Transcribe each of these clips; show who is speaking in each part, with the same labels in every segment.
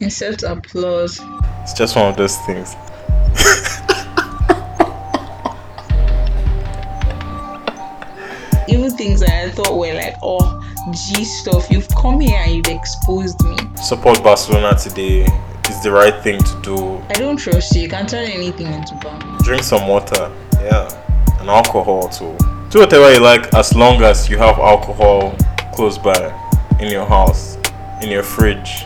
Speaker 1: Except applause.
Speaker 2: It's just one of those things.
Speaker 1: Even things that I thought were like, oh, G stuff. You've come here and you've exposed me.
Speaker 2: Support Barcelona today is the right thing to do.
Speaker 1: I don't trust you. You can turn anything into bomb.
Speaker 2: Drink some water, yeah, and alcohol too. Do whatever you like as long as you have alcohol close by in your house, in your fridge,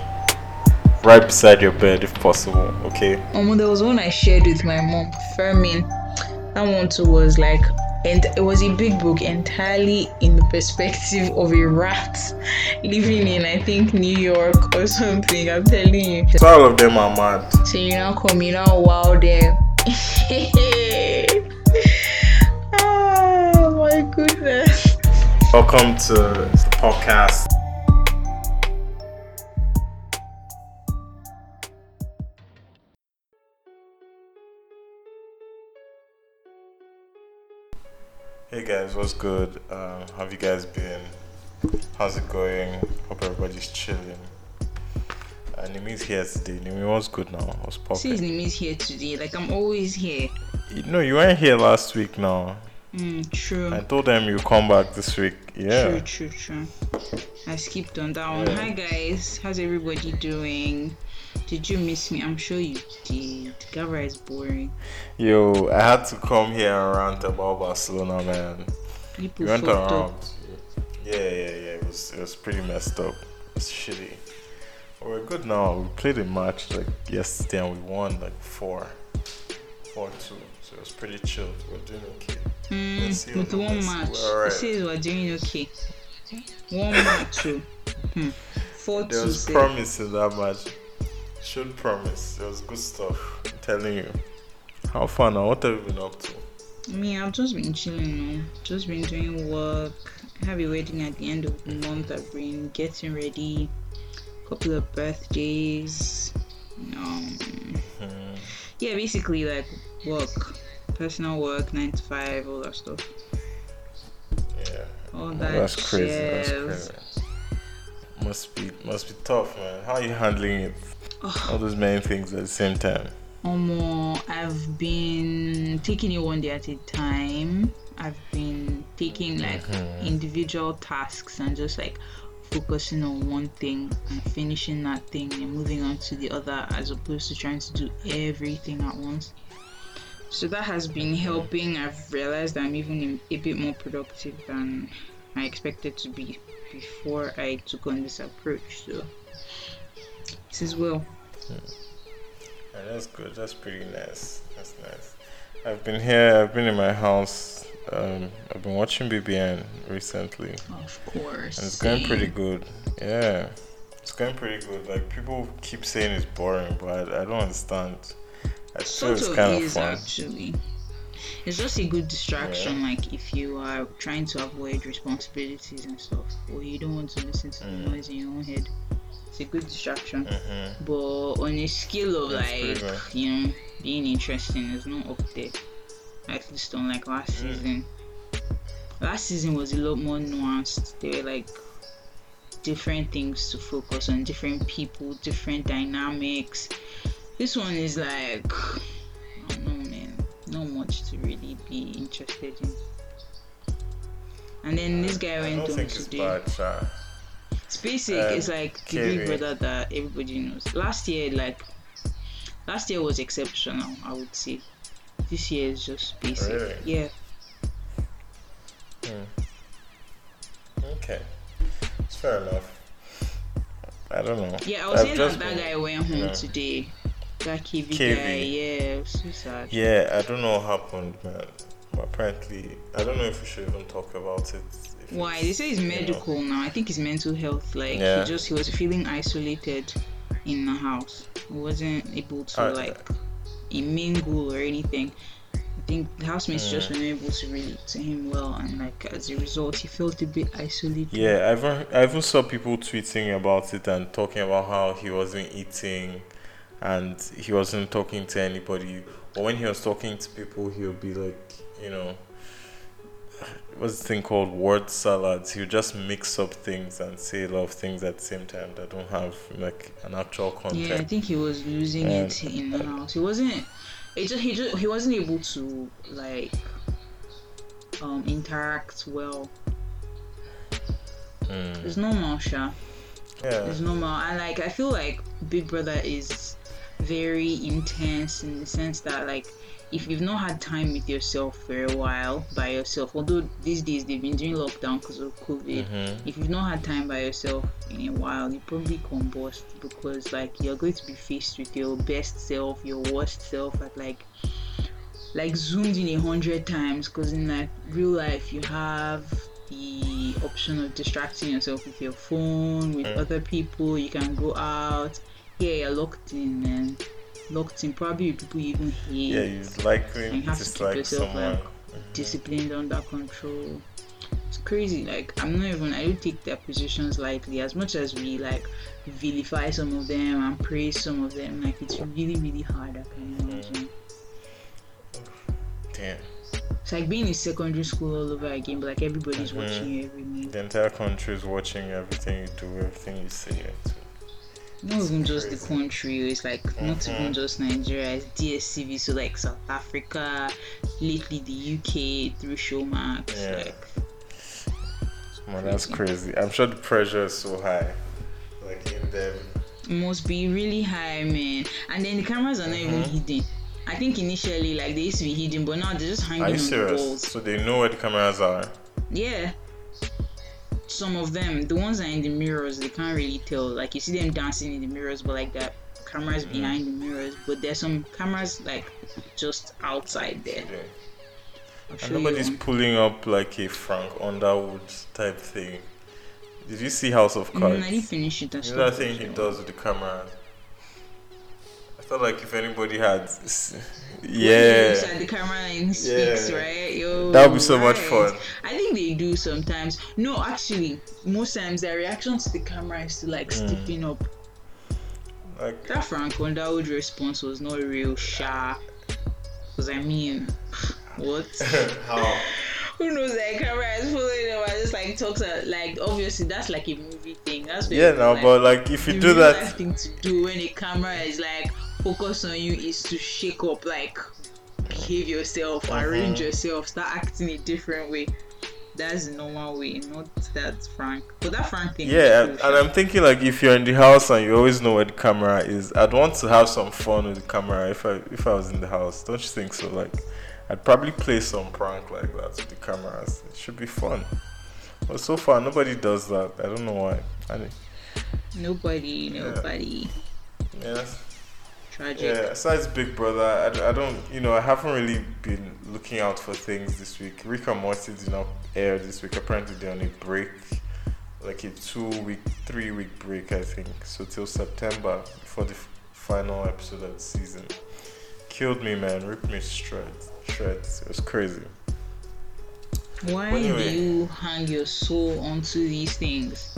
Speaker 2: right beside your bed if possible, okay?
Speaker 1: Um, there was one I shared with my mom, Firmin. That one too was like, and it was a big book entirely in the perspective of a rat living in, I think, New York or something. I'm telling you.
Speaker 2: So all of them are mad.
Speaker 1: So you now come, you now wow there. oh my goodness.
Speaker 2: Welcome to the podcast. Hey guys, what's good? Um, have you guys been? How's it going? Hope everybody's chilling. Uh, Nimi's here today. Nimi, what's good now? What's popping?
Speaker 1: name is here today. Like I'm always here.
Speaker 2: No, you weren't here last week now.
Speaker 1: Mm, true.
Speaker 2: I told them you come back this week. Yeah.
Speaker 1: True, true, true. I skipped on that one.
Speaker 2: Yeah.
Speaker 1: Hi guys, how's everybody doing? Did you miss me? I'm sure you did. Gavra is boring.
Speaker 2: Yo, I had to come here and rant about Barcelona, man.
Speaker 1: People
Speaker 2: We went around.
Speaker 1: up.
Speaker 2: Yeah, yeah, yeah. It was it was pretty messed up. It's shitty. But we're good now. We played a match like yesterday and we won like four, four two. Was pretty chill. We're doing okay.
Speaker 1: Mm, with one match.
Speaker 2: we're alright.
Speaker 1: It says we're doing okay. One match, too. Hmm. Four
Speaker 2: There
Speaker 1: two.
Speaker 2: was
Speaker 1: say.
Speaker 2: promise in that match. Showed promise. There was good stuff. I'm telling you. How fun now? What have you been up to?
Speaker 1: Me, I've just been chilling now. Just been doing work. I have a wedding at the end of the month. I've been getting ready. Couple of birthdays. Um,
Speaker 2: Hmm.
Speaker 1: yeah, basically like work, personal work, nine to five, all that stuff.
Speaker 2: Yeah.
Speaker 1: All that.
Speaker 2: that's crazy. That's crazy. Must be must be tough, man. How are you handling it? All those many things at the same time.
Speaker 1: Um, I've been taking it one day at a time. I've been taking like
Speaker 2: Mhm.
Speaker 1: individual tasks and just like focusing on one thing and finishing that thing and moving on to the other as opposed to trying to do everything at once. So that has been helping. I've realized I'm even a bit more productive than I expected to be before I took on this approach. So this is well.
Speaker 2: Yeah, that's good. That's pretty nice. That's nice. I've been here. I've been in my house. Um, I've been watching BBN recently,
Speaker 1: Of course.
Speaker 2: and it's going pretty good. Yeah, it's going pretty good. Like people keep saying it's boring, but I, I don't understand. I feel
Speaker 1: sort
Speaker 2: it's
Speaker 1: of
Speaker 2: kind of
Speaker 1: is
Speaker 2: fun.
Speaker 1: actually it's just a good distraction like if you are trying to avoid responsibilities and stuff or you don't want to listen to
Speaker 2: Mm.
Speaker 1: the noise in your own head it's a good distraction.
Speaker 2: Hmm
Speaker 1: but on a scale of
Speaker 2: That's
Speaker 1: like you know being interesting it's not up there. At least on like last
Speaker 2: Mm.
Speaker 1: season. Last season was a lot more nuanced. There were like different things to focus on different people different dynamics this one is like I know man not much to really be interested in and then this guy went on to
Speaker 2: it's
Speaker 1: do
Speaker 2: bad,
Speaker 1: it's basic.
Speaker 2: Um,
Speaker 1: it's like the big brother that everybody knows. Last year, like last year was exceptional. I would say. This year is just basic.
Speaker 2: Really?
Speaker 1: Yeah.
Speaker 2: Okay, it's fair enough. I don't know.
Speaker 1: Yeah, I was
Speaker 2: I've
Speaker 1: saying that that guy went home today. That guy. Yeah, it so sad.
Speaker 2: Yeah, I don't know what happened, man. But apparently, I don't know if we should even talk about it.
Speaker 1: Why? They say he's
Speaker 2: you know.
Speaker 1: medical now. I think it's mental health. Like
Speaker 2: Yeah.
Speaker 1: he just he was feeling isolated in the house. He wasn't able to
Speaker 2: Uh,
Speaker 1: like mingle or anything. I think the housemates just
Speaker 2: Mm.
Speaker 1: weren't able to relate to him well, and like as a result, he felt a bit isolated.
Speaker 2: Yeah, I even, I even saw people tweeting about it and talking about how he wasn't eating and he wasn't talking to anybody. But when he was talking to people, he would be like, you know, what's the thing called word salads. He would just mix up things and say a lot of things at the same time that don't have like an actual content.
Speaker 1: Yeah, I think he was losing
Speaker 2: And-
Speaker 1: it in the house. He wasn't. It just he just he wasn't able to like um interact well.
Speaker 2: Mm.
Speaker 1: It's normal, Sha.
Speaker 2: Yeah.
Speaker 1: It's normal, and like I feel like Big Brother is very intense in the sense that like if you've not had time with yourself for a while by yourself, although these days they've been doing lockdown because of COVID.
Speaker 2: Mhm.
Speaker 1: If you've not had time by yourself in a while, you probably combust because like you're going to be faced with your best self, your worst self at like like zoomed in a hundred times because in like real life you have the option of distracting yourself with your phone with
Speaker 2: Mm.
Speaker 1: other people you can go out yeah you're locked in man locked in probably people you even hate
Speaker 2: Yeah, he's likely
Speaker 1: You have to keep yourself,
Speaker 2: someone.
Speaker 1: like, disciplined under control it's crazy like i'm not even i don't take their positions lightly as much as we like vilify some of them and praise some of them like it's really really hard i can imagine
Speaker 2: Damn.
Speaker 1: it's like being in secondary school all over again but like everybody's
Speaker 2: Mhm.
Speaker 1: watching you every move
Speaker 2: The entire country is watching everything you do, everything you say.
Speaker 1: Not even just the country it's like not
Speaker 2: Mhm.
Speaker 1: even just nigeria it's DStv so like south africa lately the uk through showmax
Speaker 2: Yeah.
Speaker 1: like
Speaker 2: Man, that's
Speaker 1: Crazy.
Speaker 2: crazy. I'm sure the pressure is so high. Like in them.
Speaker 1: must be really high man and then the cameras are not even
Speaker 2: Mhm.
Speaker 1: hidden i think initially like they used to be hidden but now they're just hanging
Speaker 2: Are you
Speaker 1: on the
Speaker 2: serious?
Speaker 1: walls
Speaker 2: So they know where the cameras are.
Speaker 1: yeah some of them the ones that are in the mirrors they can't really tell like you see them dancing in the mirrors but like that cameras
Speaker 2: Mhm.
Speaker 1: behind the mirrors but there's some cameras like just outside there
Speaker 2: Yeah. And nobody's pulling up like a Frank Underwood type thing. Did you see House of Cards?
Speaker 1: Mm, I didn't finish it.
Speaker 2: You know that thing he does with the camera? Like if anybody had. s-
Speaker 1: When he
Speaker 2: Yeah.
Speaker 1: the camera and speaks,
Speaker 2: Yeah.
Speaker 1: right? Yo,
Speaker 2: That would be so much fun.
Speaker 1: I think they do sometimes. No, actually, most times their reaction to the camera is to like
Speaker 2: Mm.
Speaker 1: stiffen up.
Speaker 2: Like,
Speaker 1: That Frank Underwood response was not real sharp. Because I mean, what?
Speaker 2: how?
Speaker 1: Who knows that camera is following them I just like talks like obviously that's like a movie thing. That's what
Speaker 2: Yeah, no,
Speaker 1: like.
Speaker 2: but like if you do that.
Speaker 1: thing to do when a camera is like focus on you is to shake up like behave yourself
Speaker 2: Mhm.
Speaker 1: arrange yourself start acting a different way that's the normal way not that frank but that frank thing
Speaker 2: Yeah, and. I'm thinking like if you're in the house and you always know where the camera is, I'd want to have some fun with the camera if I if I was in the house. Don't you think so? Like, I'd probably play some prank like that with the cameras. It should be fun. But so far nobody does that. I don't know why. And
Speaker 1: nobody nobody
Speaker 2: yeah,
Speaker 1: tragic
Speaker 2: yeah. Besides Big Brother, I don't. You know, I haven't really been looking out for things this week. Rick and Morty did not air this week. Apparently they're on a break. like a two week, three week break, I think. So till September before the f- final episode of the season. Killed me, man. Ripped me shreds. Shreds. It was crazy.
Speaker 1: why
Speaker 2: Anyway.
Speaker 1: do you hang your soul onto these things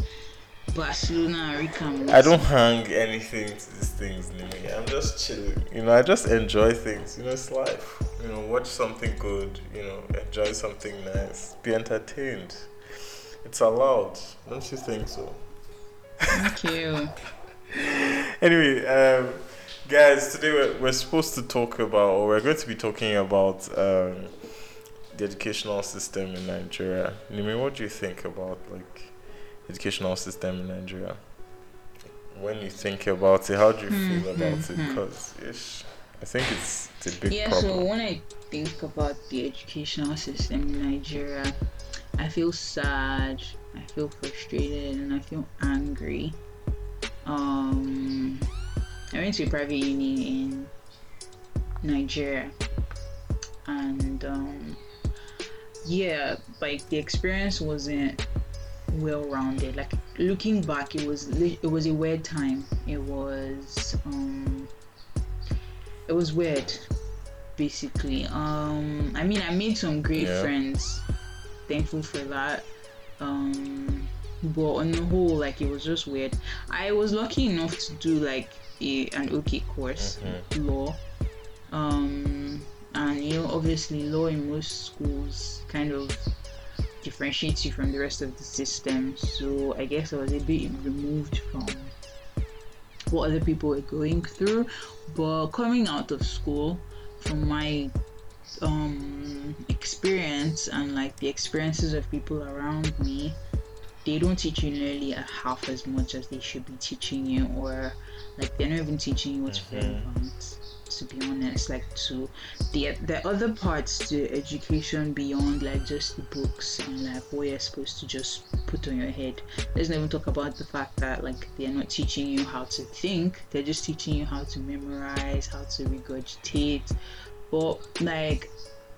Speaker 1: barcelona and Rick
Speaker 2: I don't hang anything to these things, Nimi. I'm just chilling. You know, I just enjoy things. You know, it's life. You know, watch something good. You know, enjoy something nice. Be entertained. It's allowed. Don't you think so?
Speaker 1: thank you
Speaker 2: anyway, um, guys, today we're, we're supposed to talk about, or we're going to be talking about um, the educational system in Nigeria. Nimi, what do you think about like educational system in Nigeria? When you think about it, how do you
Speaker 1: Hmm,
Speaker 2: feel about
Speaker 1: hmm,
Speaker 2: it?
Speaker 1: hmm.
Speaker 2: Because I think it's, it's a big
Speaker 1: yeah
Speaker 2: problem.
Speaker 1: Yeah, so when i think about the educational system in nigeria i feel sad i feel frustrated and i feel angry um i went to a private uni in nigeria and um yeah like the experience wasn't well rounded like looking back it was it was a weird time. It was um it was weird basically. Um i mean i made some great
Speaker 2: Yeah.
Speaker 1: friends. Thankful for that. Um but on the whole like it was just weird. I was lucky enough to do like a, an okay course
Speaker 2: Mhm.
Speaker 1: law. Um and you know obviously law in most schools kind of differentiates you from the rest of the system. So I guess I was a bit removed from what other people were going through. But coming out of school, from my um experience and like the experiences of people around me they don't teach you nearly half as much as they should be teaching you or like they're not even teaching you what's mm-hmm. relevant to be honest like to the the other parts to education beyond like just the books and like what you're supposed to just put on your head. Let's not even talk about the fact that like they're not teaching you how to think. They're just teaching you how to memorize how to regurgitate. But like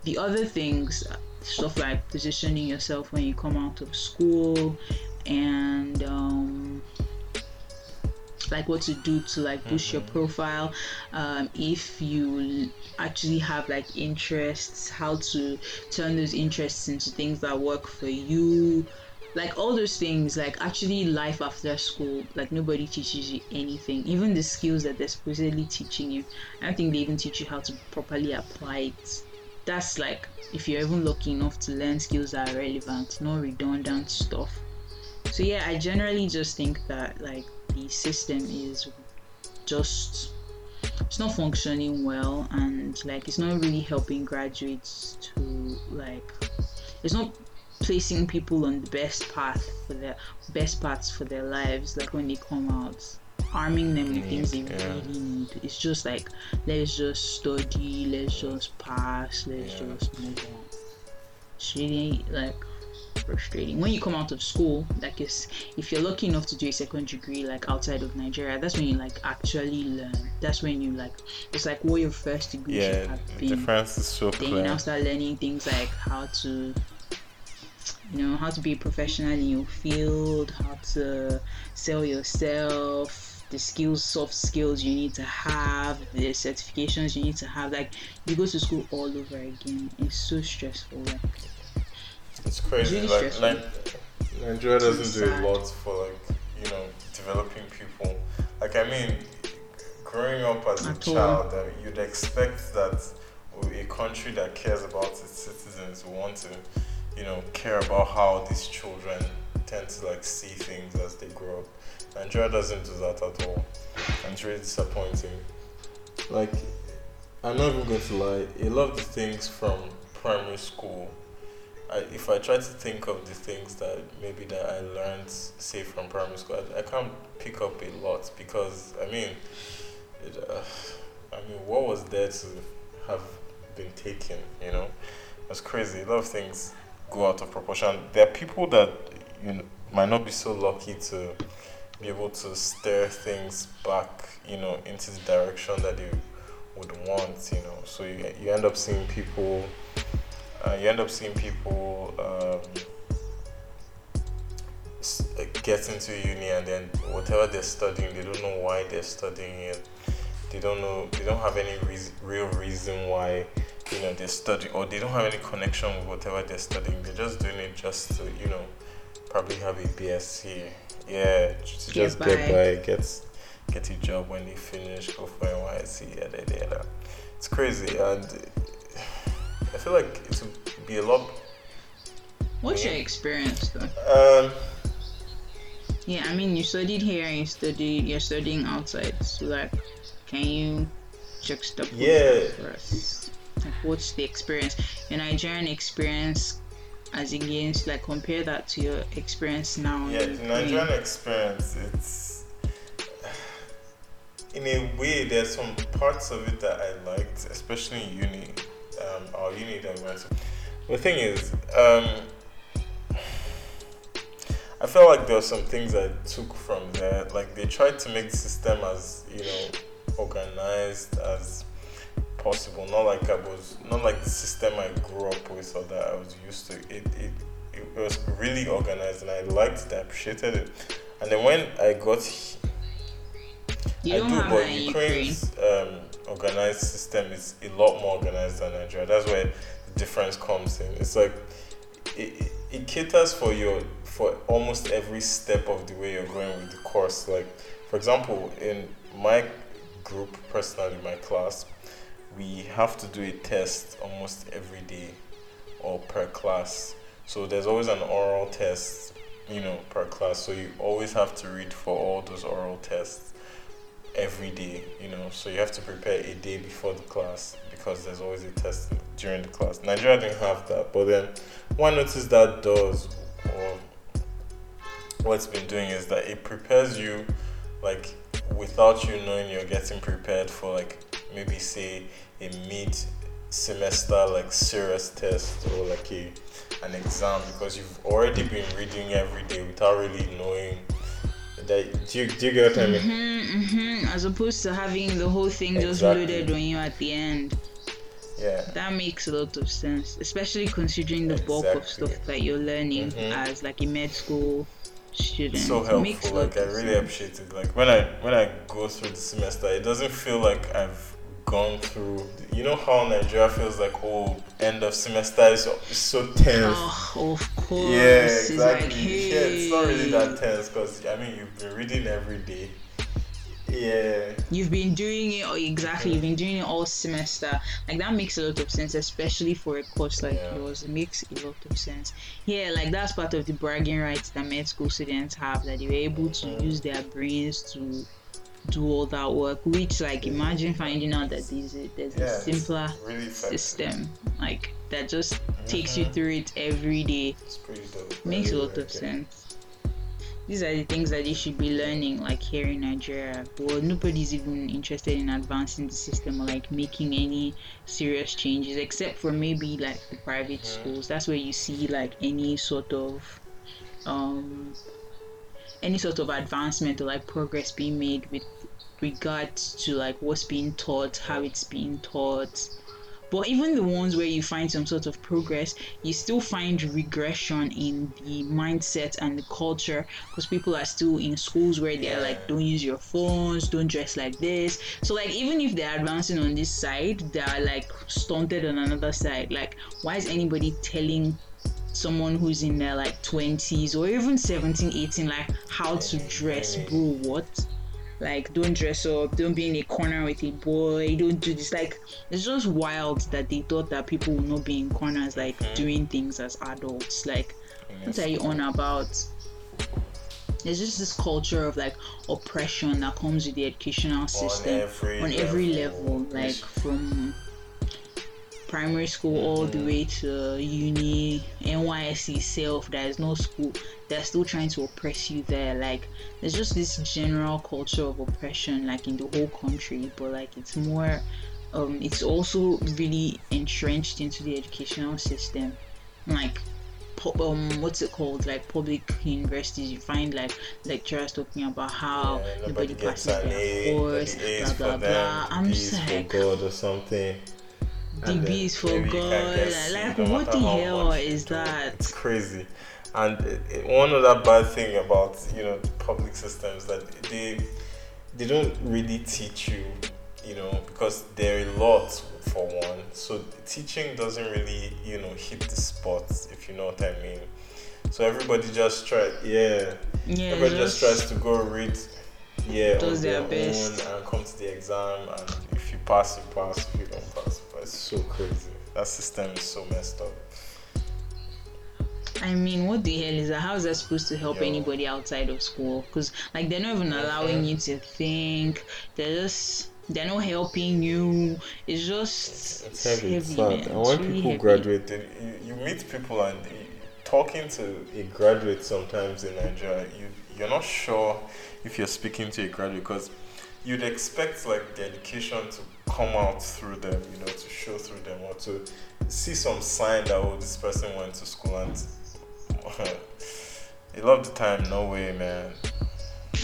Speaker 1: the other things stuff like positioning yourself when you come out of school and um, like what to do to like boost mm-hmm. your profile um, if you actually have like interests how to turn those interests into things that work for you like all those things like actually life after school like nobody teaches you anything even the skills that they're supposedly teaching you i don't think they even teach you how to properly apply it that's like if you're even lucky enough to learn skills that are relevant, no redundant stuff. So yeah, I generally just think that like the system is just it's not functioning well and like it's not really helping graduates to like it's not placing people on the best path for their best paths for their lives like when they come out arming them with things they yeah. really need. It's just like let's just study, let's just pass, let's yeah. just move on. It's really like frustrating. When you come out of school, like it's, if you're lucky enough to do a second degree like outside of Nigeria, that's when you like actually learn. That's when you like it's like what your first degree
Speaker 2: yeah, should have been. The difference is so
Speaker 1: then
Speaker 2: clear.
Speaker 1: you now start learning things like how to you know how to be professional in your field, how to sell yourself, the skills, soft skills you need to have, the certifications you need to have. Like you go to school all over again. It's so stressful. Like
Speaker 2: it's crazy. It's really like, like Nigeria doesn't do a lot for like you know developing people. Like I mean, growing up as At a child, uh, you'd expect that a country that cares about its citizens will want to, you know, care about how these children tend to like see things as they grow up. Nigeria doesn't do that at all. And it's really disappointing. Like, I'm not even going to lie, a lot of the things from primary school, I, if I try to think of the things that maybe that I learned, say from primary school, I, I can't pick up a lot because I mean, it, uh, I mean, what was there to have been taken? You know, that's crazy. A lot of things go out of proportion. There are people that you know, might not be so lucky to be able to steer things back, you know, into the direction that you would want, you know. So you, you end up seeing people, uh, you end up seeing people um, get into uni and then whatever they're studying, they don't know why they're studying it. They don't know, they don't have any reason, real reason why, you know, they study or they don't have any connection with whatever they're studying. They're just doing it just to, you know, probably have a BSc yeah, to just get by, get get a job when they finish, go for NYSC, yada yada. It's crazy, and I feel like it would be a lot.
Speaker 1: What's your experience
Speaker 2: though? Um.
Speaker 1: Yeah, I mean, you studied here and you studied. You're studying outside. So, like, can you juxtapose
Speaker 2: yeah.
Speaker 1: for us? Like, what's the experience? Your Nigerian experience as against like compare that to your experience now
Speaker 2: yeah the nigerian experience it's in a way there's some parts of it that i liked especially in uni um, that we went the thing is um, i felt like there were some things i took from there like they tried to make the system as you know organized as possible. Not like I was, not like the system I grew up with or that I was used to. It, it, it was really organized and I liked it, I appreciated it. And then when I got,
Speaker 1: you I do,
Speaker 2: but Ukraine's um, organized system is a lot more organized than Nigeria. That's where the difference comes in. It's like it, it caters for your for almost every step of the way you're going with the course. Like, for example, in my group, personally, my class, we have to do a test almost every day or per class. So there's always an oral test, you know, per class. So you always have to read for all those oral tests every day, you know. So you have to prepare a day before the class because there's always a test during the class. Nigeria didn't have that, but then one notice that does, or what's been doing is that it prepares you, like without you knowing you're getting prepared for like maybe say a mid semester like serious test or like a an exam because you've already been reading every day without really knowing that do you, do you get what I mean?
Speaker 1: Mm-hmm, mm-hmm. As opposed to having the whole thing just loaded on you at the end.
Speaker 2: Yeah.
Speaker 1: That makes a lot of sense, especially considering the bulk of stuff that you're learning
Speaker 2: Mhm.
Speaker 1: as like a med school student.
Speaker 2: so
Speaker 1: makes
Speaker 2: helpful. Like I really
Speaker 1: sense.
Speaker 2: appreciate it. Like when I when I go through the semester, it doesn't feel like I've gone through. You know how Nigeria feels like oh end of semester is so, tense.
Speaker 1: Oh, of course.
Speaker 2: yeah,
Speaker 1: It's
Speaker 2: exactly.
Speaker 1: like, hey.
Speaker 2: Yeah, it's not really that tense because I mean you've been reading every day. Yeah.
Speaker 1: You've been doing it, or exactly, you've been doing it all semester. Like that makes a lot of sense, especially for a course like
Speaker 2: Yeah.
Speaker 1: yours. It makes a lot of sense. Yeah, like that's part of the bragging rights that med school students have that they're able to
Speaker 2: Mhm.
Speaker 1: use their brains to do all that work. Which, like, imagine finding out that there's a, there's
Speaker 2: Yeah.
Speaker 1: a simpler
Speaker 2: really
Speaker 1: system like that just takes you through it every day.
Speaker 2: It's pretty dope.
Speaker 1: Makes a lot of sense. These are the things that they should be learning, like here in Nigeria. well nobody's even interested in advancing the system or like making any serious changes, except for maybe like the private
Speaker 2: Mhm.
Speaker 1: schools. That's where you see like any sort of um any sort of advancement or like progress being made with regards to like what's being taught, how it's being taught. But even the ones where you find some sort of progress, you still find regression in the mindset and the culture because people are still in schools where they're like, don't use your phones, don't dress like this. So, like, even if they're advancing on this side, they're like stunted on another side. Like, why is anybody telling someone who's in their like 20s or even 17, 18, like, how to dress, bro? What? Like don't dress up don't be in a corner with a boy don't do this. Like it's just wild that they thought that people would not be in corners like
Speaker 2: Mhm.
Speaker 1: doing things as adults. Like what are you on about? There's just this culture of like oppression that comes with the educational system
Speaker 2: every
Speaker 1: on every level like from primary school all the way to uni nysc self there is no school they're still trying to oppress you there. Like there's just this general culture of oppression like in the whole country but like it's more um it's also really entrenched into the educational system. Like um what's it called? Like public universities you find like lecturers talking about how
Speaker 2: Yeah,
Speaker 1: nobody,
Speaker 2: gets
Speaker 1: passes their course
Speaker 2: but the A
Speaker 1: blah blah blah.
Speaker 2: them,
Speaker 1: i'm just like
Speaker 2: God or something.
Speaker 1: DB is for
Speaker 2: maybe you can't
Speaker 1: God. Like,
Speaker 2: no
Speaker 1: what the hell is that?
Speaker 2: It's crazy. And it, it- one other bad thing about you know the public systems that they they don't really teach you, you know, because there are a lot for one. So teaching doesn't really you know hit the spot if you know what I mean. So everybody just try, yeah.
Speaker 1: yeah
Speaker 2: Everybody just
Speaker 1: just-
Speaker 2: tries to go read, yeah,
Speaker 1: Does
Speaker 2: on
Speaker 1: their
Speaker 2: their,
Speaker 1: best.
Speaker 2: own and come to the exam. And if you pass, you pass. If you don't pass, but it's so crazy. That system is so messed up.
Speaker 1: I mean, what the hell is that? How is that supposed to help
Speaker 2: Yo.
Speaker 1: anybody outside of school? Because like they're not even allowing you to think. They're just they're not helping you. It's just
Speaker 2: It's heavy. It's
Speaker 1: heavy,
Speaker 2: sad.
Speaker 1: man.
Speaker 2: And when
Speaker 1: really
Speaker 2: people
Speaker 1: heavy.
Speaker 2: graduate, they, you, you meet people and you, talking to a graduate sometimes in Nigeria, you you're not sure if you're speaking to a graduate because you'd expect like the education to come out through them, you know, to show through them or to see some sign that oh this person went to school and a lot of the time, no way, man.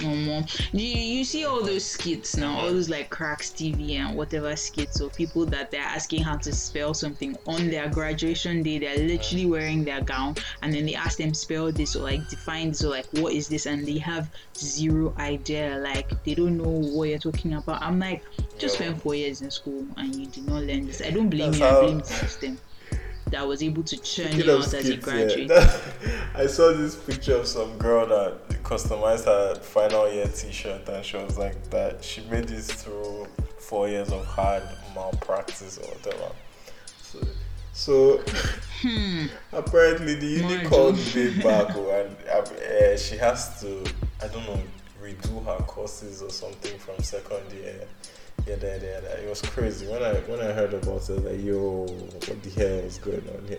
Speaker 1: Um, you, you see all those skits now, all those like Kraks TV and whatever skits of people that they're asking how to spell something on their graduation day. They're literally wearing their gown and then they ask them spell this or like define this or like what is this and they have zero idea. Like they don't know what you're talking about. I'm like, just spent four years in school and you did not learn this. I don't blame
Speaker 2: That's
Speaker 1: you, I blame the system that was able to churn
Speaker 2: Speaking
Speaker 1: you out as a
Speaker 2: skits, yeah,
Speaker 1: graduate.
Speaker 2: I saw this picture of some girl that customized her final year T-shirt, and she was like that she made this through four years of hard malpractice or whatever. So So
Speaker 1: Hmm.
Speaker 2: apparently the uni called me back and uh, she has to I don't know redo her courses or something from second year. Yeah, yeah, yeah, yeah. It was crazy when I when I heard about it. I was like, yo, what the hell is going on here?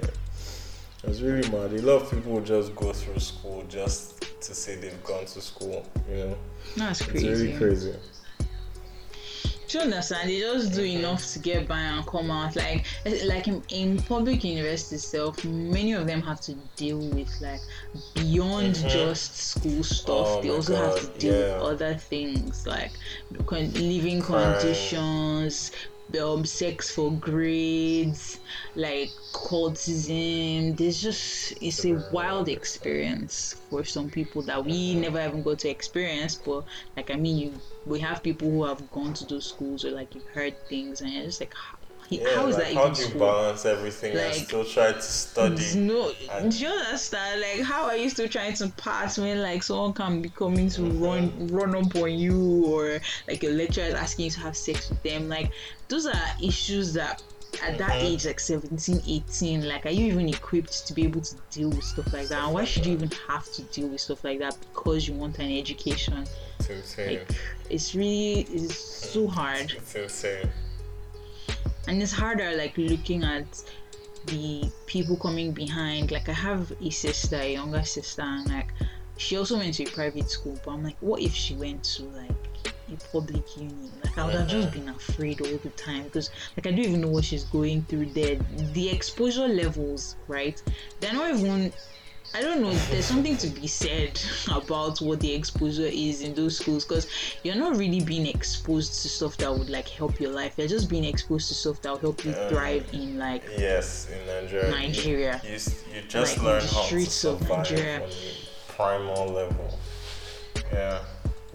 Speaker 2: It was really mad. A lot of people just go through school just to say they've gone to school. You know,
Speaker 1: That's
Speaker 2: it's
Speaker 1: crazy.
Speaker 2: really crazy.
Speaker 1: Do you understand? They just do enough to get by and come out. Like, like in, in public university itself, many of them have to deal with like beyond
Speaker 2: Mhm.
Speaker 1: just school stuff.
Speaker 2: Oh
Speaker 1: they also have to deal
Speaker 2: yeah.
Speaker 1: with other things like living conditions, um, sex for grades, like cultism. There's just it's a wild experience for some people that we never even got to experience. But like I mean, you we have people who have gone to those schools or like you've heard things, and it's just like
Speaker 2: Yeah,
Speaker 1: how is
Speaker 2: like
Speaker 1: that
Speaker 2: how
Speaker 1: even
Speaker 2: do you
Speaker 1: school?
Speaker 2: balance everything and
Speaker 1: Like,
Speaker 2: still try to study?
Speaker 1: No,
Speaker 2: and-
Speaker 1: do you understand? Like, how are you still trying to pass when like someone can be coming to
Speaker 2: Mm-hmm.
Speaker 1: run run up on you, or like a lecturer is asking you to have sex with them? Like, those are issues that at that
Speaker 2: Mhm.
Speaker 1: age, like 17, 18, like, are you even equipped to be able to deal with stuff like that? And why should you even have to deal with stuff like that because you want an education?
Speaker 2: It's.
Speaker 1: Like, it's really it's so hard
Speaker 2: It's insane.
Speaker 1: And it's harder like looking at the people coming behind. Like i have a sister a younger sister and like she also went to a private school but i'm like what if she went to like a public uni? Like i would have just been afraid all the time because like i don't even know what she's going through. There the exposure levels right? They're not even I don't know. If there's something to be said about what the exposure is in those schools because you're not really being exposed to stuff that would like help your life. You're just being exposed to stuff that will help you
Speaker 2: Um,
Speaker 1: thrive in like
Speaker 2: Yes, in Nigeria. you-
Speaker 1: Nigeria.
Speaker 2: You, s- you just
Speaker 1: Like,
Speaker 2: learn
Speaker 1: the
Speaker 2: how to
Speaker 1: streets of Nigeria.
Speaker 2: primal level. Yeah.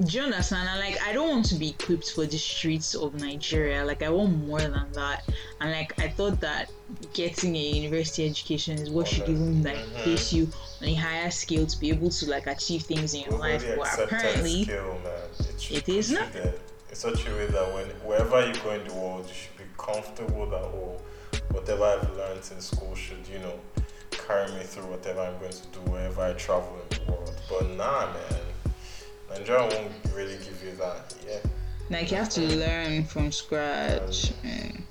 Speaker 1: Do you understand? And like, I don't want to be equipped for the streets of Nigeria. Like, I want more than that. And like, I thought that getting a university education is what should even like
Speaker 2: Mhm.
Speaker 1: place you on a higher scale to be able to like achieve things in your
Speaker 2: Globally
Speaker 1: life. But apparently.
Speaker 2: It,
Speaker 1: it is not.
Speaker 2: in such a way that when wherever you go in the world, you should be comfortable that oh, whatever I've learned in school should you know carry me through whatever I'm going to do wherever I travel in the world. But nah, man, Nigeria won't really give you that. Yeah.
Speaker 1: like, you have to learn from scratch. And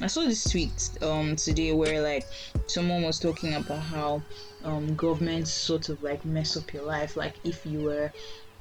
Speaker 1: I saw this tweet um today where like someone was talking about how um governments sort of like mess up your life. Like if you were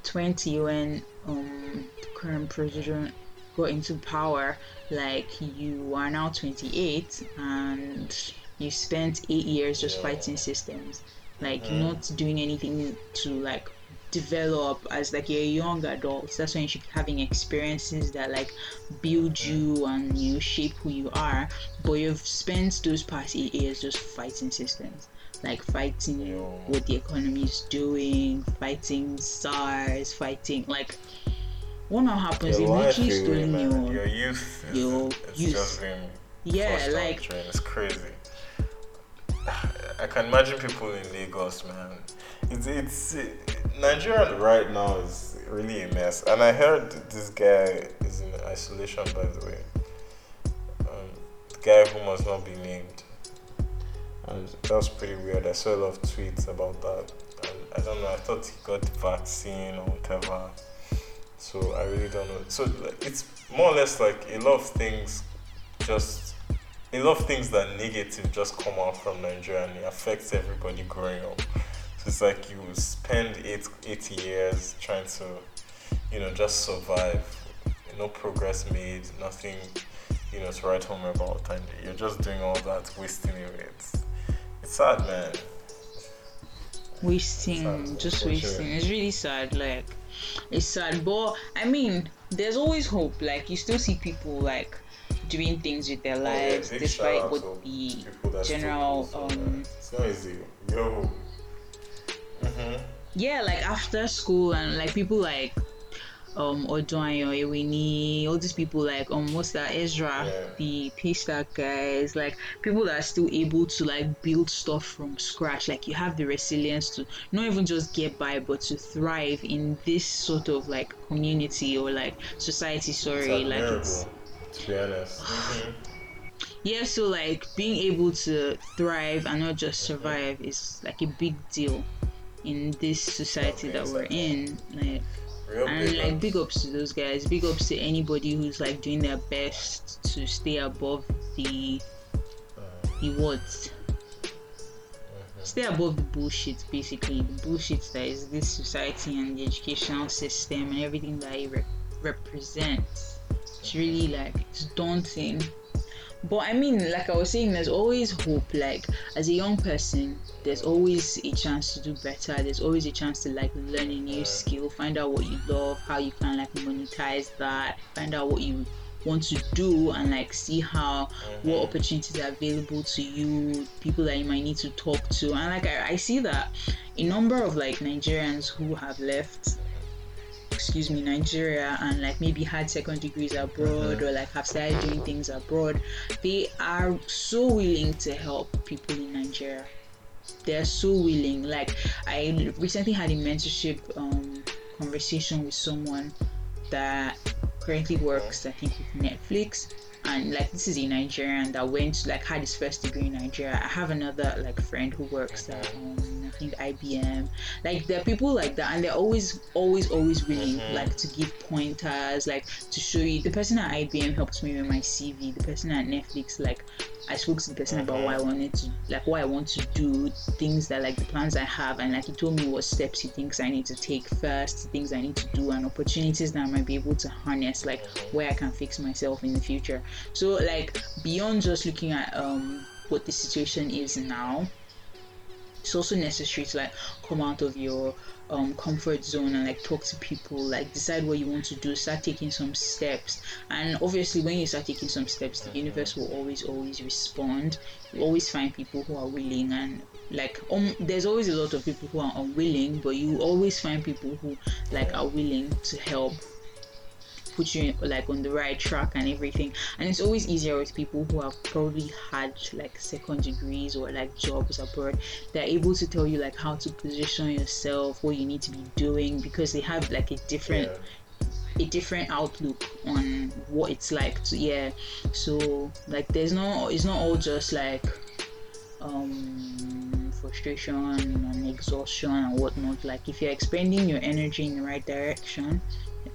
Speaker 1: 20 when um the current president got into power, like you are now 28 and you spent eight years just
Speaker 2: Yeah.
Speaker 1: fighting systems, like
Speaker 2: Mhm.
Speaker 1: not doing anything to like develop as like a young adult. That's when you should be having experiences that like build you and you know shape who you are. But you've spent those past eight years just fighting systems. Like fighting what the economy is doing, fighting SARS, fighting like what now happens? They
Speaker 2: Your life,
Speaker 1: literally stolen your
Speaker 2: Your youth is
Speaker 1: your
Speaker 2: it's
Speaker 1: youth.
Speaker 2: just been
Speaker 1: yeah, like.
Speaker 2: It's crazy. I can imagine people in Lagos, man. It's it's Nigeria right now is really a mess. And I heard this guy is in isolation, by the way. Um, the guy who must not be named. And that was pretty weird. I saw a lot of tweets about that. And I don't know. I thought he got the vaccine or whatever. So I really don't know. So it's more or less like a lot of things just a lot of things that negative just come out from Nigeria and it affects everybody growing up. It's like you spend eight eight years trying to, you know, just survive. No progress made, nothing, you know, to write home about, and you're just doing all that, wasting away. It's, it's sad, man.
Speaker 1: wasting
Speaker 2: Sad,
Speaker 1: just wasting
Speaker 2: sure.
Speaker 1: it's really sad like it's sad but i mean there's always hope like you still see people like doing things with their
Speaker 2: Oh, yeah,
Speaker 1: lives despite what the
Speaker 2: people that still
Speaker 1: general, um,
Speaker 2: it's not easy. Yo. Mm-hmm.
Speaker 1: yeah like after school and like people like um Odunayo, Eweniyi, all these people like um what's that Ezra,
Speaker 2: Yeah.
Speaker 1: the Paystack guys, like people that are still able to like build stuff from scratch. Like you have the resilience to not even just get by but to thrive in this sort of like community or like society, sorry.
Speaker 2: It's
Speaker 1: like it's
Speaker 2: to be honest.
Speaker 1: Yeah so like being able to thrive and not just survive is like a big deal in this society that we're in like
Speaker 2: Real
Speaker 1: and
Speaker 2: big
Speaker 1: like
Speaker 2: ups.
Speaker 1: big ups to those guys. Big ups to anybody who's like doing their best to stay above the
Speaker 2: Uh,
Speaker 1: the what? Stay above the bullshit basically. The bullshit that is this society and the educational system and everything that it rep- represents. It's really like it's daunting but i mean like i was saying there's always hope. Like as a young person there's always a chance to do better. There's always a chance to like learn a new skill find out what you love how you can like monetize that find out what you want to do and like see how what mm-hmm. opportunities are available to you people that you might need to talk to. And like I, I see that a number of like nigerians who have left excuse me nigeria and like maybe had second degrees abroad or like have started doing things abroad they are so willing to help people in nigeria. They're so willing. Like i recently had a mentorship um conversation with someone that currently works i think with netflix. And like this is a nigerian that went like had his first degree in nigeria. I have another like friend who works at um, i think ibm like there are people like that and they're always always always willing like to give pointers like to show you. The person at ibm helps me with my cv the person at netflix like i spoke to the person about why i wanted to like what i want to do things that like the plans i have and like he told me what steps he thinks i need to take first things i need to do and opportunities that i might be able to harness like where i can fix myself in the future. So like beyond just looking at um what the situation is now it's also necessary to like come out of your um comfort zone and like talk to people like decide what you want to do start taking some steps. And obviously when you start taking some steps the universe will always always respond. You always find people who are willing and like um there's always a lot of people who are unwilling but you always find people who like are willing to help put you like on the right track and everything. And it's always easier with people who have probably had like second degrees or like jobs abroad. They're able to tell you like how to position yourself what you need to be doing because they have like a different
Speaker 2: Yeah.
Speaker 1: a different outlook on what it's like to yeah. So like there's no it's not all just like um frustration and exhaustion and whatnot. Like if you're expending your energy in the right direction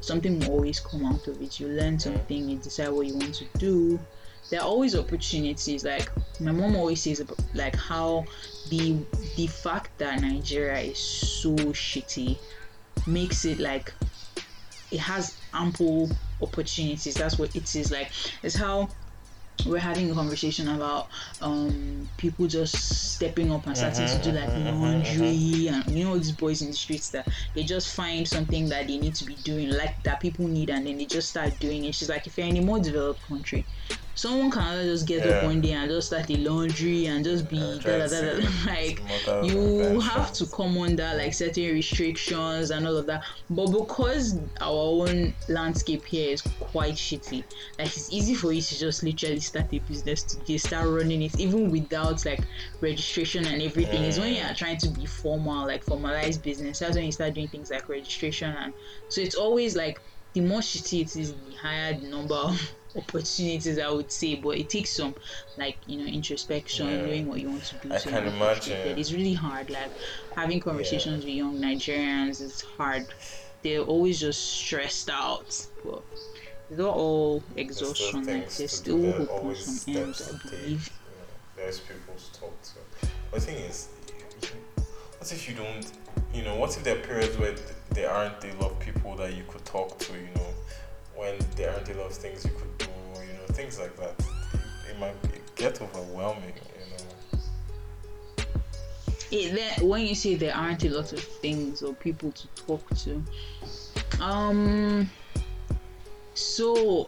Speaker 1: something will always come out of it. You learn something you decide what you want to do. There are always opportunities. Like my mom always says about like how the the fact that nigeria is so shitty makes it like it has ample opportunities. That's what it is. Like it's how we're having a conversation about um people just stepping up and starting to do uh-huh, like uh-huh, laundry uh-huh, and you know these boys in the streets that they just find something that they need to be doing like that people need and then they just start doing it. She's like if you're in a more developed country someone cannot just get up one day and just start the laundry and just be
Speaker 2: Yeah,
Speaker 1: da, da, da, da, like you have to come under like certain restrictions and all of that. But because our own landscape here is quite shitty like it's easy for you to just literally start a business today start running it even without like registration and everything. It's when you're trying to be formal like formalized business that's when you start doing things like registration and so it's always like the more shitty it is the higher the number of opportunities i would say but it takes some like you know introspection
Speaker 2: Yeah.
Speaker 1: knowing what you want to do
Speaker 2: I
Speaker 1: so
Speaker 2: can imagine.
Speaker 1: it's really hard like having conversations with young nigerians is hard. They're always just stressed out but it's not all exhaustion like there's still hope on
Speaker 2: always
Speaker 1: some ends
Speaker 2: steps
Speaker 1: i
Speaker 2: to take,
Speaker 1: believe.
Speaker 2: There's people to talk to. But the thing is, what if you don't, you know, what if there are periods where th- there aren't a lot of people that you could talk to, you know, when there aren't a lot of things you could do, you know, things like that. It, might get overwhelming, you know.
Speaker 1: it, then when you say there aren't a lot of things or people to talk to um so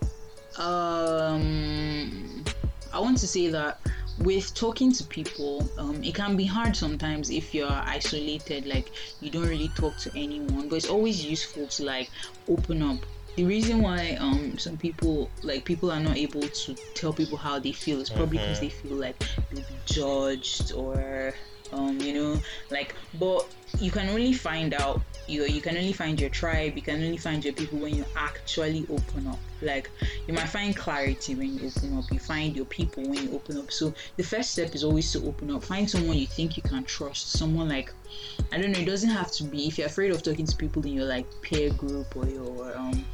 Speaker 1: um i want to say that with talking to people um, it can be hard sometimes if you're isolated like you don't really talk to anyone but it's always useful to like open up the reason why um some people like people are not able to tell people how they feel is probably because they feel like they'll be judged or um you know like but you can only find out you you can only find your tribe you can only find your people when you actually open up. Like you might find clarity when you open up you find your people when you open up. So the first step is always to open up find someone you think you can trust someone like i don't know it doesn't have to be if you're afraid of talking to people in your like peer group or your um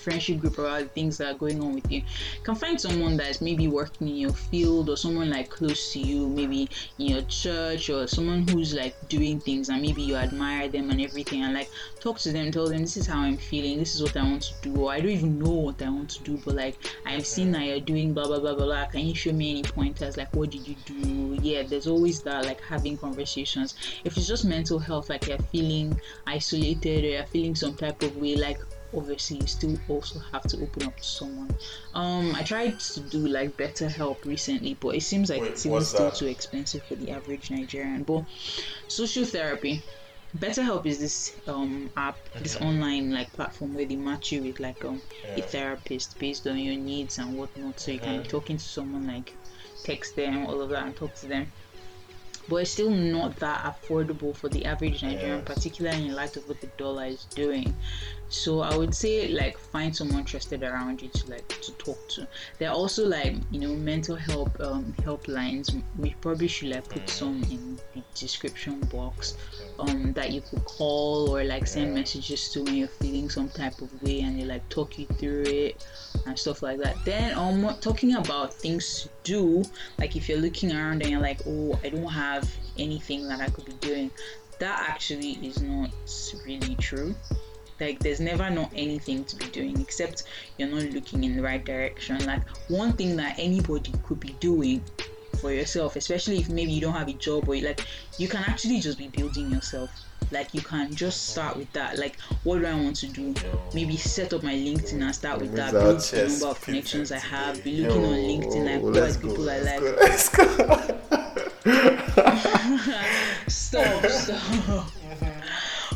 Speaker 1: friendship group about the things that are going on with you. you can find someone that's maybe working in your field or someone like close to you maybe in your church or someone who's like doing things and maybe you admire them and everything and like talk to them tell them this is how i'm feeling. This is what i want to do. Or i don't even know what i want to do but like I've seen that you're doing blah blah blah blah blah. Can you show me any pointers? Like what did you do? Yeah there's always that like having conversations. If it's just mental health like you're feeling isolated or you're feeling some type of way like obviously you still also have to open up to someone um i tried to do like BetterHelp recently but it seems like
Speaker 2: Wait,
Speaker 1: it's even still
Speaker 2: that?
Speaker 1: too expensive for the average nigerian but social therapy BetterHelp is this um app, this online like platform where they match you with like um a therapist based on your needs and whatnot. So you can be talking to someone like text them, all of that, and talk to them. But it's still not that affordable for the average Nigerian,
Speaker 2: Yes.
Speaker 1: particularly in light of what the dollar is doing. So I would say like find someone trusted around you to like to talk to. There are also like you know mental help um, helplines. We probably should like put some in the description box um that you could call or like send messages to when you're feeling some type of way and they like talk you through it and stuff like that. Then um talking about things to do, like if you're looking around and you're like, oh I don't have anything that I could be doing, that actually is not really true like there's never not anything to be doing except you're not looking in the right direction. Like one thing that anybody could be doing for yourself especially if maybe you don't have a job or you like you can actually just be building yourself. Like you can just start with that. Like what do i want to do? Maybe set up my linkedin and start with that. Build the number of connections i have. Be looking on linkedin. Like
Speaker 2: let's
Speaker 1: are
Speaker 2: go,
Speaker 1: people i
Speaker 2: let's
Speaker 1: like
Speaker 2: go, Let's go.
Speaker 1: stop stop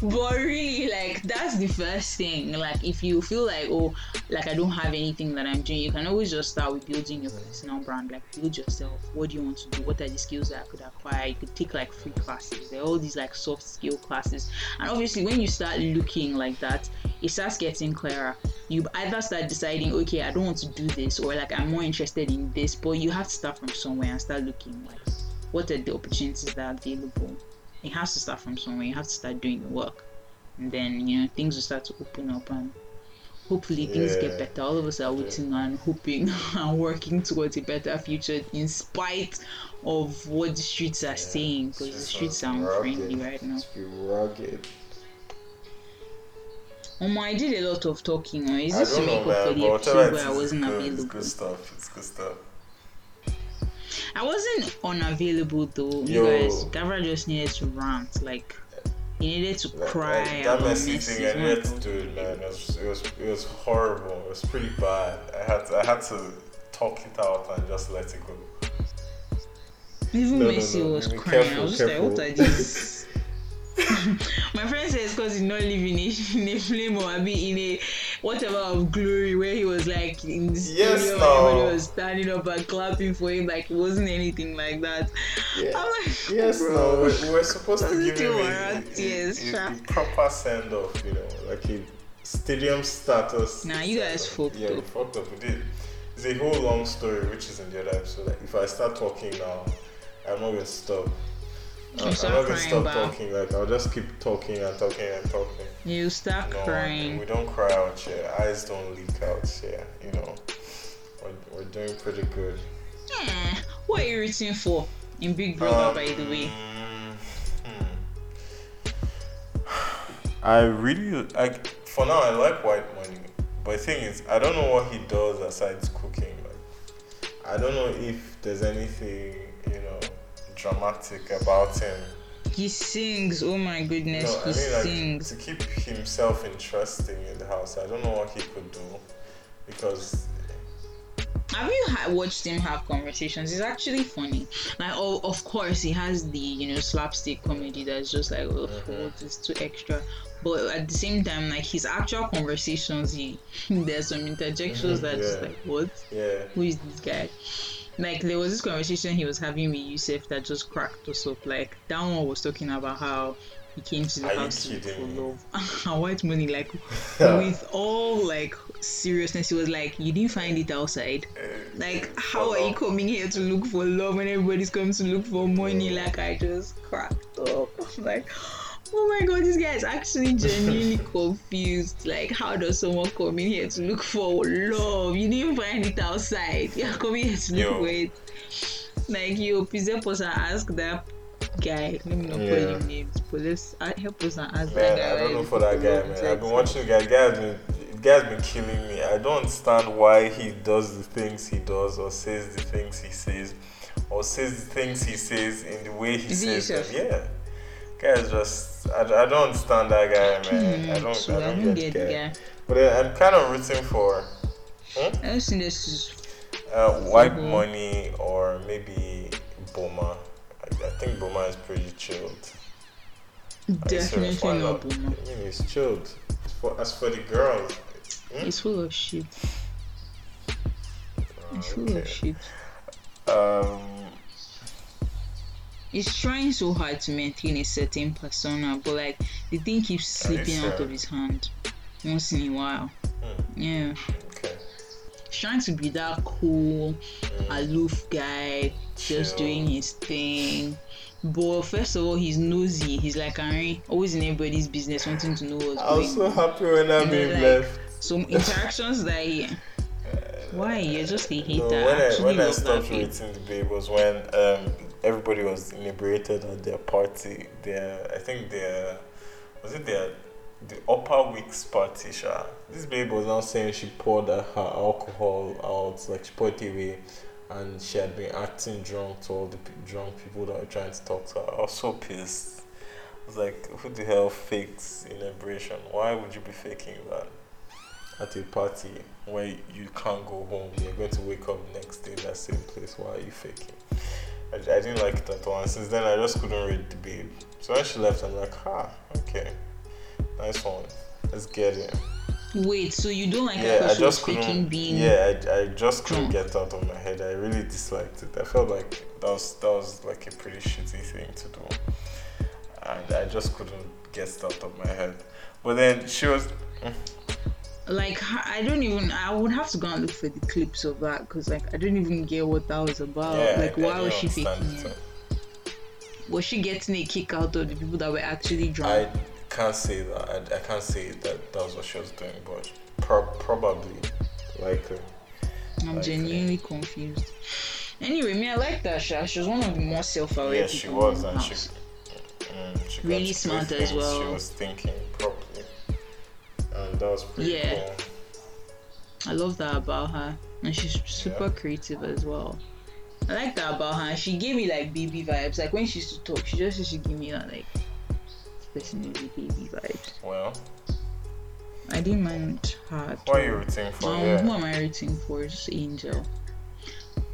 Speaker 1: but really like that's the first thing. Like if you feel like oh like i don't have anything that i'm doing you can always just start with building your personal brand. Like build yourself. What do you want to do? What are the skills that i could acquire? You could take like free classes. There are all these like soft skill classes. And obviously when you start looking like that it starts getting clearer. You either start deciding okay i don't want to do this or like i'm more interested in this but you have to start from somewhere and start looking like what are the opportunities that are available it has to start from somewhere. You have to start doing the work, and then you know things will start to open up, and hopefully things get better. All of us are waiting and hoping and working towards a better future, in spite of what the streets are saying, because the streets are unfriendly right now.
Speaker 2: It's rugged.
Speaker 1: Um, I did a lot of talking. Or is
Speaker 2: I
Speaker 1: this to make
Speaker 2: know,
Speaker 1: up for the episode where I wasn't
Speaker 2: good. It's
Speaker 1: available?
Speaker 2: good stuff. It's good stuff.
Speaker 1: I wasn't unavailable though. You guys, Gavra just needed to rant. Like he needed to
Speaker 2: Like,
Speaker 1: cry
Speaker 2: like, that messy thing I needed to do it, man. It was, it was it was horrible. It was pretty bad. I had to, I had to talk it out and just let it go.
Speaker 1: Even
Speaker 2: No, no,
Speaker 1: Messi
Speaker 2: no.
Speaker 1: was
Speaker 2: Be
Speaker 1: crying. I was just like, what are
Speaker 2: careful.
Speaker 1: these? My friend says because he's not living in a, in a flame or mean in a whatever of glory where he was like in the
Speaker 2: Yes,
Speaker 1: studio
Speaker 2: now.
Speaker 1: everybody was standing up and clapping for him like it wasn't anything like that.
Speaker 2: Yeah.
Speaker 1: I'm like,
Speaker 2: Yes, no, we, we were supposed to give him a, a,
Speaker 1: tears,
Speaker 2: a,
Speaker 1: sha.
Speaker 2: a proper send off, you know, like a stadium status.
Speaker 1: Nah, you guys fucked
Speaker 2: Yeah, we
Speaker 1: up.
Speaker 2: fucked up. We did. It's a whole long story, which is in the other episode. Like, if I start talking now, I'm not gonna stop.
Speaker 1: Start
Speaker 2: not gonna
Speaker 1: crying
Speaker 2: stop talking. Like, I'll just keep talking and talking and talking.
Speaker 1: You start
Speaker 2: No,
Speaker 1: crying.
Speaker 2: we don't cry out here. Eyes don't leak out here. You know, we're, we're doing pretty good.
Speaker 1: Eh, what are you rooting for in Big Brother,
Speaker 2: Um,
Speaker 1: by the way?
Speaker 2: hmm. I really, I, for now, I like White Money, but the thing is, I don't know what he does aside cooking. Like, I don't know if there's anything, you dramatic about him.
Speaker 1: He sings. Oh my goodness,
Speaker 2: I
Speaker 1: he
Speaker 2: mean, like
Speaker 1: sings.
Speaker 2: to keep himself interesting in the house. I don't know what he could do because
Speaker 1: Have you ha- watched him have conversations? It's actually funny. Like, oh, of course, he has the you know slapstick comedy that's just like, oh,
Speaker 2: Mhm.
Speaker 1: what is too extra. But at the same time, like his actual conversations, he there's some interjections
Speaker 2: Mhm,
Speaker 1: that's just
Speaker 2: yeah.
Speaker 1: like, what?
Speaker 2: Yeah.
Speaker 1: Who is this guy? Like there was this conversation he was having with Yousef that just cracked us up. Like that one was talking about how he came to the
Speaker 2: Are
Speaker 1: house to look for love and white money. Like with all like seriousness, he was like, "You didn't find it outside." Like, how are you coming here to look for love when everybody's coming to look for money? Like, I just cracked up. I'm like, oh my god, this guy is actually genuinely confused. Like, how does someone come in here to look for love? You didn't find it outside. You're coming here to look for it. Like, yo, please help us and ask that guy. Let me not call
Speaker 2: Yeah.
Speaker 1: him names, but let's uh, help us and ask
Speaker 2: Man,
Speaker 1: that guy.
Speaker 2: I don't know for that guy, man. I've been watching the guy. Guy has been, guy has been killing me. I don't understand why he does the things he does or says the things he says or says the things he says in the way he
Speaker 1: Is he
Speaker 2: says them. Yeah. Guy is just, I, I don't understand that guy, man. I
Speaker 1: Hmm,
Speaker 2: don't,
Speaker 1: so
Speaker 2: I don't, get, the guy.
Speaker 1: guy.
Speaker 2: But I'm kind of rooting for
Speaker 1: I don't think this is
Speaker 2: uh, White
Speaker 1: Mhm.
Speaker 2: Money or maybe Boma. I, I think Boma is pretty chilled. Serious?
Speaker 1: definitely not Boma.
Speaker 2: I mean, it's chilled. For, as for the girls, hmm?
Speaker 1: It's full of shit. It's full
Speaker 2: okay.
Speaker 1: of shit.
Speaker 2: Um,
Speaker 1: He's trying so hard to maintain a certain persona, but like the thing keeps slipping out of his hand once in a while.
Speaker 2: Hmm.
Speaker 1: Yeah.
Speaker 2: okay.
Speaker 1: Trying to be that cool,
Speaker 2: Mm,
Speaker 1: aloof guy, just doing his thing. But first of all, he's nosy. He's like Henry, always in everybody's business, wanting to know what's
Speaker 2: I was
Speaker 1: going
Speaker 2: so happy when I being
Speaker 1: like,
Speaker 2: left.
Speaker 1: Some interactions that he. Why? You're just a hater.
Speaker 2: No, when I, when I stopped
Speaker 1: babe.
Speaker 2: rating the babe was when um, everybody was inebriated at their party. Their, I think their, was it their, the upper weeks party, sha. This babe was now saying she poured her alcohol out, like she poured it away, and she had been acting drunk to all the pe- drunk people that were trying to talk to her. I was so pissed. I was like, who the hell fakes inebriation? Why would you be faking that? at a party where you can't go home, you're going to wake up next day in that same place. Why are you faking? I, I didn't like it at all. And since then, I just couldn't read the babe. So when she left, I'm like, ah, okay, nice one. Let's get it.
Speaker 1: Wait, so you don't like
Speaker 2: Yeah, I just couldn't.
Speaker 1: being
Speaker 2: Yeah, I, I just couldn't get out of my head. I really disliked it. I felt like that was that was like a pretty shitty thing to do, and I just couldn't get it out of my head. But then she was.
Speaker 1: Like I don't even I would have to go and look for the clips of that because like I don't even get what that was about.
Speaker 2: yeah,
Speaker 1: like why was she faking
Speaker 2: it.
Speaker 1: Was she getting a kick out of the people that were actually drunk?
Speaker 2: I can't say that. I, I can't say that that was what she was doing, but pro- probably, likely.
Speaker 1: I'm
Speaker 2: like,
Speaker 1: genuinely confused. Anyway, me I like that Sha. She was one of the more self-aware
Speaker 2: Yeah,
Speaker 1: people
Speaker 2: she was, and she, mm, she
Speaker 1: Really smart as
Speaker 2: well. She was thinking properly, and that was pretty
Speaker 1: Yeah.
Speaker 2: cool.
Speaker 1: I love that about her, and she's super
Speaker 2: Yeah.
Speaker 1: creative as well. I like that about her. She gave me like baby vibes. Like when she used to talk, she just used to give me that like personally baby vibes.
Speaker 2: Well,
Speaker 1: I didn't mind her.
Speaker 2: who are you rooting for?
Speaker 1: Um,
Speaker 2: yeah.
Speaker 1: Who am I rooting for? Just Angel.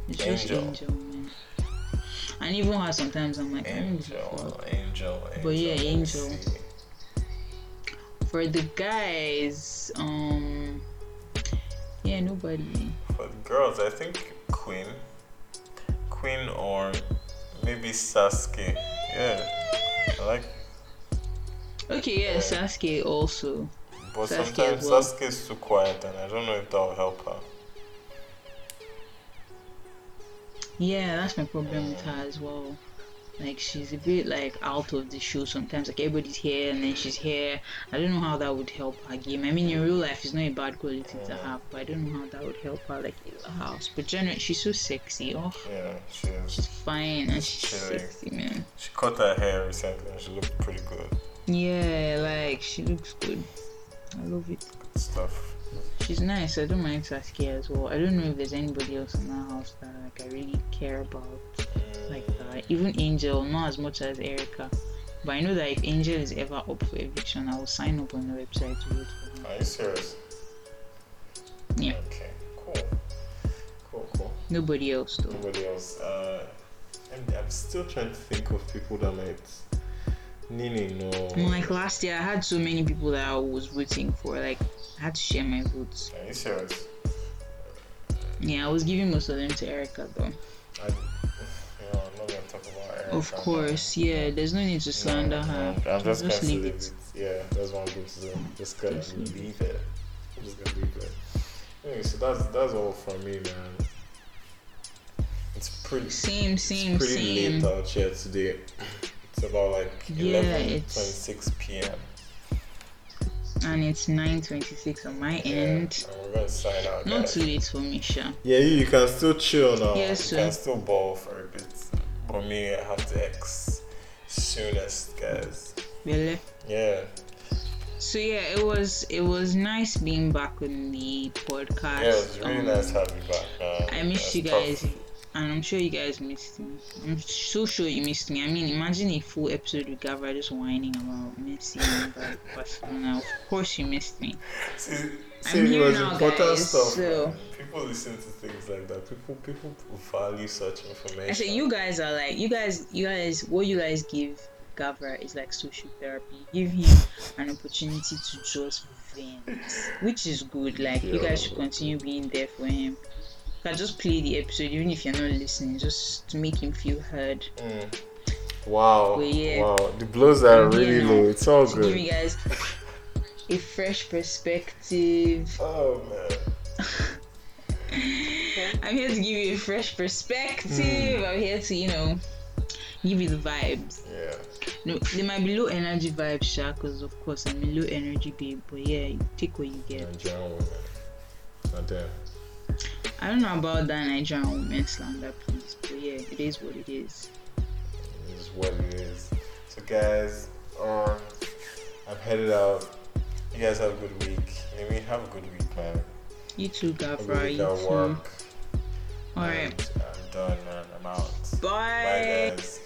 Speaker 1: It's just
Speaker 2: Angel.
Speaker 1: Angel, man. And even her sometimes I'm like, I don't give a
Speaker 2: Angel. Angel, Angel.
Speaker 1: But yeah, Angel. For the guys, um, yeah, nobody.
Speaker 2: For the girls, I think Queen, Queen or maybe Saskay. Yeah, I like.
Speaker 1: Okay, yeah,
Speaker 2: Yeah.
Speaker 1: Saskay also.
Speaker 2: But
Speaker 1: Saskay
Speaker 2: sometimes
Speaker 1: well.
Speaker 2: Saskay is too quiet, and I don't know if that will help her.
Speaker 1: Yeah, that's my problem with her as well. Like she's a bit like out of the show sometimes. Like everybody's here and then she's here. I don't know how that would help her game. I mean, in real life, it's not a bad quality to have, but I don't know how that would help her like in the house. But generally, she's so sexy. Oh,
Speaker 2: Yeah, she is.
Speaker 1: she's fine and she's sexy, man.
Speaker 2: She cut her hair recently, and she looked pretty good.
Speaker 1: Yeah, like she looks good. I love it.
Speaker 2: Good stuff.
Speaker 1: She's nice. I don't mind Saskay as well. I don't know if there's anybody else in our house that like I really care about like that. Even Angel, not as much as Erica. But I know that if Angel is ever up for eviction, I will sign up on the website to vote for him.
Speaker 2: Are you serious?
Speaker 1: Yeah.
Speaker 2: Okay, cool. Cool, cool,
Speaker 1: Nobody else though.
Speaker 2: Nobody else. Uh, I'm, I'm still trying to think of people that might. Nini, no.
Speaker 1: Like last year, I had so many people that I was voting for. Like, I had to share my votes.
Speaker 2: Are you serious?
Speaker 1: Yeah, I was giving most of them to Erica though.
Speaker 2: I,
Speaker 1: Of course, yeah. There's no need to slander
Speaker 2: no,
Speaker 1: her.
Speaker 2: I'm just,
Speaker 1: Just
Speaker 2: gonna
Speaker 1: leave it.
Speaker 2: Yeah, that's what I'm going to do. Just gonna
Speaker 1: Just leave
Speaker 2: leave it. I'm just gonna leave it. Anyway, so that's that's all from me, man. It's pretty.
Speaker 1: Same, same,
Speaker 2: it's pretty
Speaker 1: same.
Speaker 2: late out here today. It's about like
Speaker 1: Yeah,
Speaker 2: 11,
Speaker 1: it's-
Speaker 2: 26 p.m.
Speaker 1: And it's 9:26 on my
Speaker 2: Yeah,
Speaker 1: end.
Speaker 2: and we're gonna sign out,
Speaker 1: Not
Speaker 2: guys.
Speaker 1: too late for me, Sha.
Speaker 2: Yeah, you, you can still chill now.
Speaker 1: Yes,
Speaker 2: you can still ball for But me, I have to ex soonest, guys.
Speaker 1: Really?
Speaker 2: Yeah.
Speaker 1: So yeah, it was it was nice being back on the podcast.
Speaker 2: Yeah, it was really
Speaker 1: Um,
Speaker 2: nice having you back, man.
Speaker 1: I missed you
Speaker 2: tough.
Speaker 1: guys, and I'm sure you guys missed me. I'm so sure you missed me. I mean, imagine a full episode with Gavra just whining about Messi and about Barcelona. Of course, you missed me.
Speaker 2: See,
Speaker 1: I'm
Speaker 2: see it
Speaker 1: here now, guys,
Speaker 2: stuff.
Speaker 1: so-
Speaker 2: man. People listen to things like that. People people value such information.
Speaker 1: I said you guys are like you guys you guys what you guys give Gavra is like social therapy. Give him an opportunity to just vent, which is good. Like you guys should continue being there for him. Can just play the episode even if you're not listening, just to make him feel heard.
Speaker 2: Mm. Wow.
Speaker 1: Yeah.
Speaker 2: Wow. The blows are really low. It's all
Speaker 1: good. give you guys a fresh perspective.
Speaker 2: Oh man.
Speaker 1: I'm here to give you a fresh perspective. I'm here to, you know, give you the vibes.
Speaker 2: Yeah.
Speaker 1: No, they might be low energy vibes, Sha, because of course I'm a low energy babe. But yeah, you take what you get.
Speaker 2: Nigerian woman. Not them.
Speaker 1: I don't know about that Nigerian woman slander, please. But yeah, it is what it is.
Speaker 2: It is what it is. So guys, um, I'm headed out. You guys have a good week. Maybe have a good week, man.
Speaker 1: You too,
Speaker 2: Have a good Gavra.
Speaker 1: You too.
Speaker 2: work.
Speaker 1: Alright.
Speaker 2: And uh, I'm done, man. I'm out.
Speaker 1: Bye.
Speaker 2: Bye, guys.